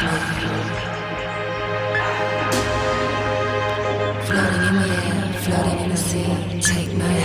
Floating in the air, floating in the sea, take my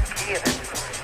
provozieren.